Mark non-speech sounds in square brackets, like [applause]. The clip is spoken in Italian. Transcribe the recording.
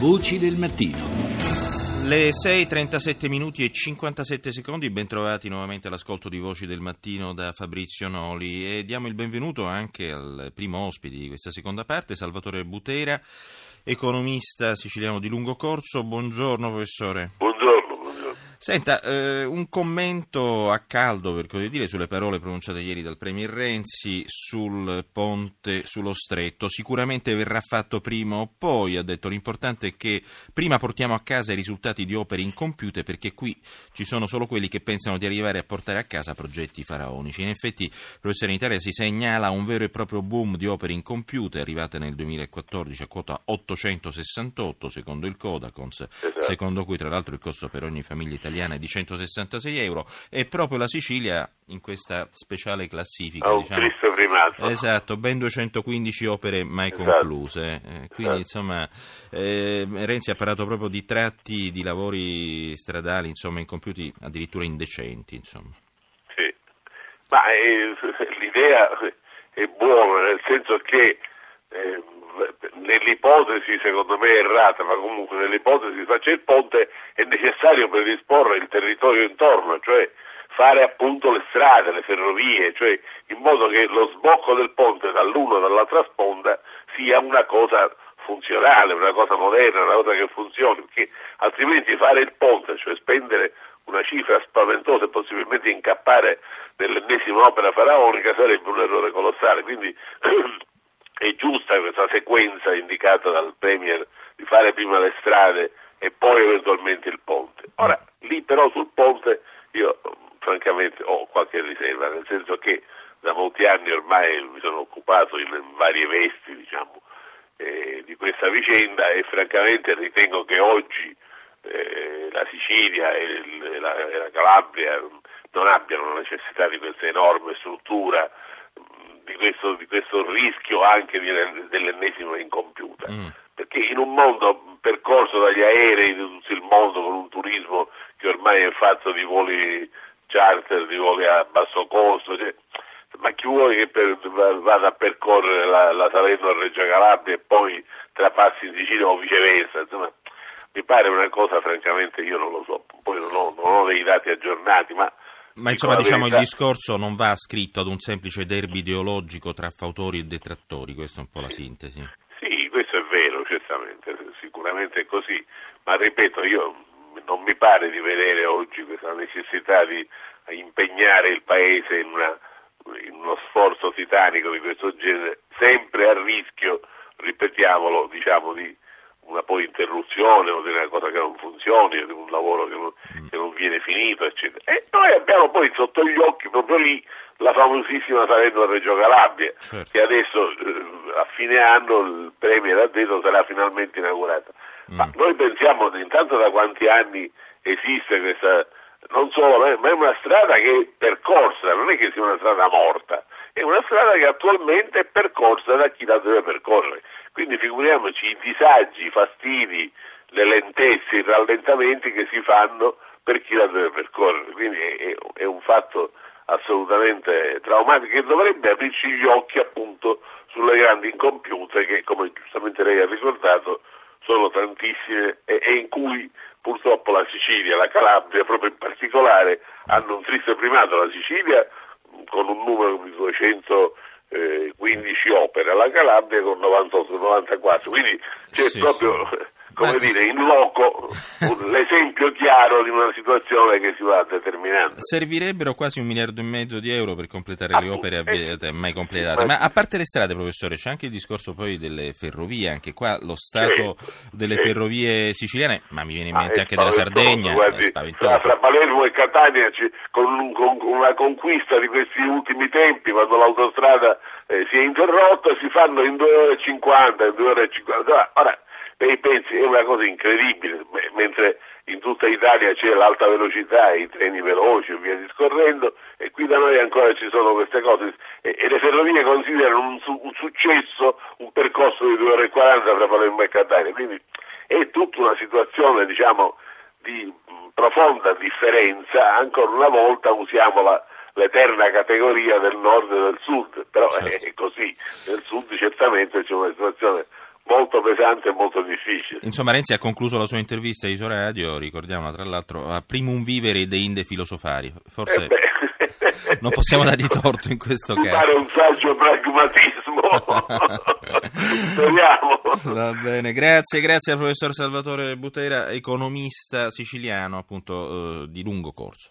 Voci del mattino. Le 6.37 minuti e 57 secondi, bentrovati nuovamente all'ascolto di Voci del Mattino da Fabrizio Noli e diamo il benvenuto anche al primo ospite di questa seconda parte, Salvatore Butera, economista siciliano di lungo corso. Buongiorno professore. Buongiorno, buongiorno. Senta, eh, un commento a caldo, per così dire, sulle parole pronunciate ieri dal Premier Renzi sul ponte sullo stretto. Sicuramente verrà fatto prima o poi, ha detto, l'importante è che prima portiamo a casa i risultati di opere incompiute perché qui ci sono solo quelli che pensano di arrivare a portare a casa progetti faraonici. In effetti, professore, in Italia si segnala un vero e proprio boom di opere incompiute arrivate nel 2014 a quota 868 secondo il Codacons, Esatto. secondo cui tra l'altro il costo per ogni famiglia italiana è di 166 euro e proprio la Sicilia in questa speciale classifica Ha un diciamo, triste primato. Esatto, ben 215 opere mai Esatto. concluse. Eh, quindi, Esatto. insomma, eh, Renzi ha parlato proprio di tratti di lavori stradali, insomma, incompiuti addirittura indecenti, insomma. Sì. Ma eh, l'idea è buona, nel senso che eh, nell'ipotesi, secondo me errata, ma comunque nell'ipotesi faccia il ponte è necessario predisporre il territorio intorno, cioè fare appunto le strade, le ferrovie, cioè in modo che lo sbocco del ponte dall'una e dall'altra sponda sia una cosa funzionale, una cosa moderna, una cosa che funzioni, perché altrimenti fare il ponte, cioè spendere una cifra spaventosa e possibilmente incappare nell'ennesima opera faraonica sarebbe un errore colossale. Quindi [clears throat] giusta questa sequenza indicata dal Premier di fare prima le strade e poi eventualmente il ponte. Ora, lì però sul ponte io francamente ho qualche riserva, nel senso che da molti anni ormai mi sono occupato in varie vesti, diciamo, eh, di questa vicenda e francamente ritengo che oggi eh, la Sicilia e, il- la, e la Calabria non abbiano la necessità di questa enorme struttura, di questo, di questo rischio anche di, dell'ennesima incompiuta. Mm. Perché in un mondo percorso dagli aerei di tutto il mondo con un turismo che ormai è fatto di voli charter, di voli a basso costo, cioè, ma chi vuole che per- va- vada a percorrere la, la Salerno a Reggio Calabria e poi trapassi in Sicilia o viceversa? Insomma, mi pare una cosa, francamente, io non lo so, poi non ho, non ho dei dati aggiornati, ma... Ma insomma, diciamo, il discorso non va scritto ad un semplice derby ideologico tra fautori e detrattori, questa è un po' la sintesi. Sì, questo è vero, certamente, sicuramente è così, ma ripeto, io non mi pare di vedere oggi questa necessità di impegnare il Paese in, una- in uno sforzo titanico di questo genere, sempre a rischio, ripetiamolo, diciamo, di una poi interruzione o di una cosa che non funzioni un lavoro che non, che non viene finito, eccetera. E noi abbiamo poi sotto gli occhi proprio lì la famosissima Salerno Reggio Calabria, Certo. che adesso eh, a fine anno il Premier ha detto sarà finalmente inaugurata. Ma Mm. noi pensiamo intanto da quanti anni esiste questa, non solo, ma ma è una strada che è percorsa, non è che sia una strada morta, è una strada che attualmente è percorsa da chi la deve percorrere. Quindi figuriamoci i disagi, i fastidi, le lentezze, i rallentamenti che si fanno per chi la deve percorrere. Quindi è, è- un fatto assolutamente traumatico che dovrebbe aprirci gli occhi appunto sulle grandi incompiute che, come giustamente lei ha ricordato, sono tantissime e, e in cui purtroppo la Sicilia la Calabria, proprio in particolare, hanno un triste primato. La Sicilia con un numero di 215 opere, la Calabria con 98-94, quindi c'è Sì, proprio, sì. Come Ma- dire, in loco [laughs] l'esempio chiaro di una situazione che si va determinando. Servirebbero quasi un miliardo e mezzo di euro per completare le Appunto, opere eh, avviate, mai completate. ma- a parte le strade, professore, c'è anche il discorso poi delle ferrovie. Anche qua lo stato delle sì. ferrovie siciliane, ma mi viene in Ah, mente è anche della Sardegna, guardi, spaventoso. fra Palermo e Catania con, con una conquista di questi ultimi tempi, quando l'autostrada eh, si è interrotta, si fanno in 2 ore e 50, in 2 ore e 50. Ora, lei pensi, è una cosa incredibile, me- mentre in tutta Italia c'è l'alta velocità, i treni veloci e via discorrendo, e qui da noi ancora ci sono queste cose. E, e le ferrovie considerano un, su- un successo un percorso di 2 ore e 40 tra Palermo e Catania. Quindi è tutta una situazione, diciamo, di profonda differenza, ancora una volta usiamo la, l'eterna categoria del nord e del sud, però Certo. è così, nel sud certamente c'è una situazione molto pesante e molto difficile. Insomma, Renzi ha concluso la sua intervista a Isoradio, ricordiamola tra l'altro, a primum vivere de inde filosofari. Forse Eh [laughs] non possiamo dargli torto in questo caso. pare un saggio pragmatismo. [laughs] Speriamo. Va bene, grazie, grazie al professor Salvatore Butera, economista siciliano appunto eh, di lungo corso.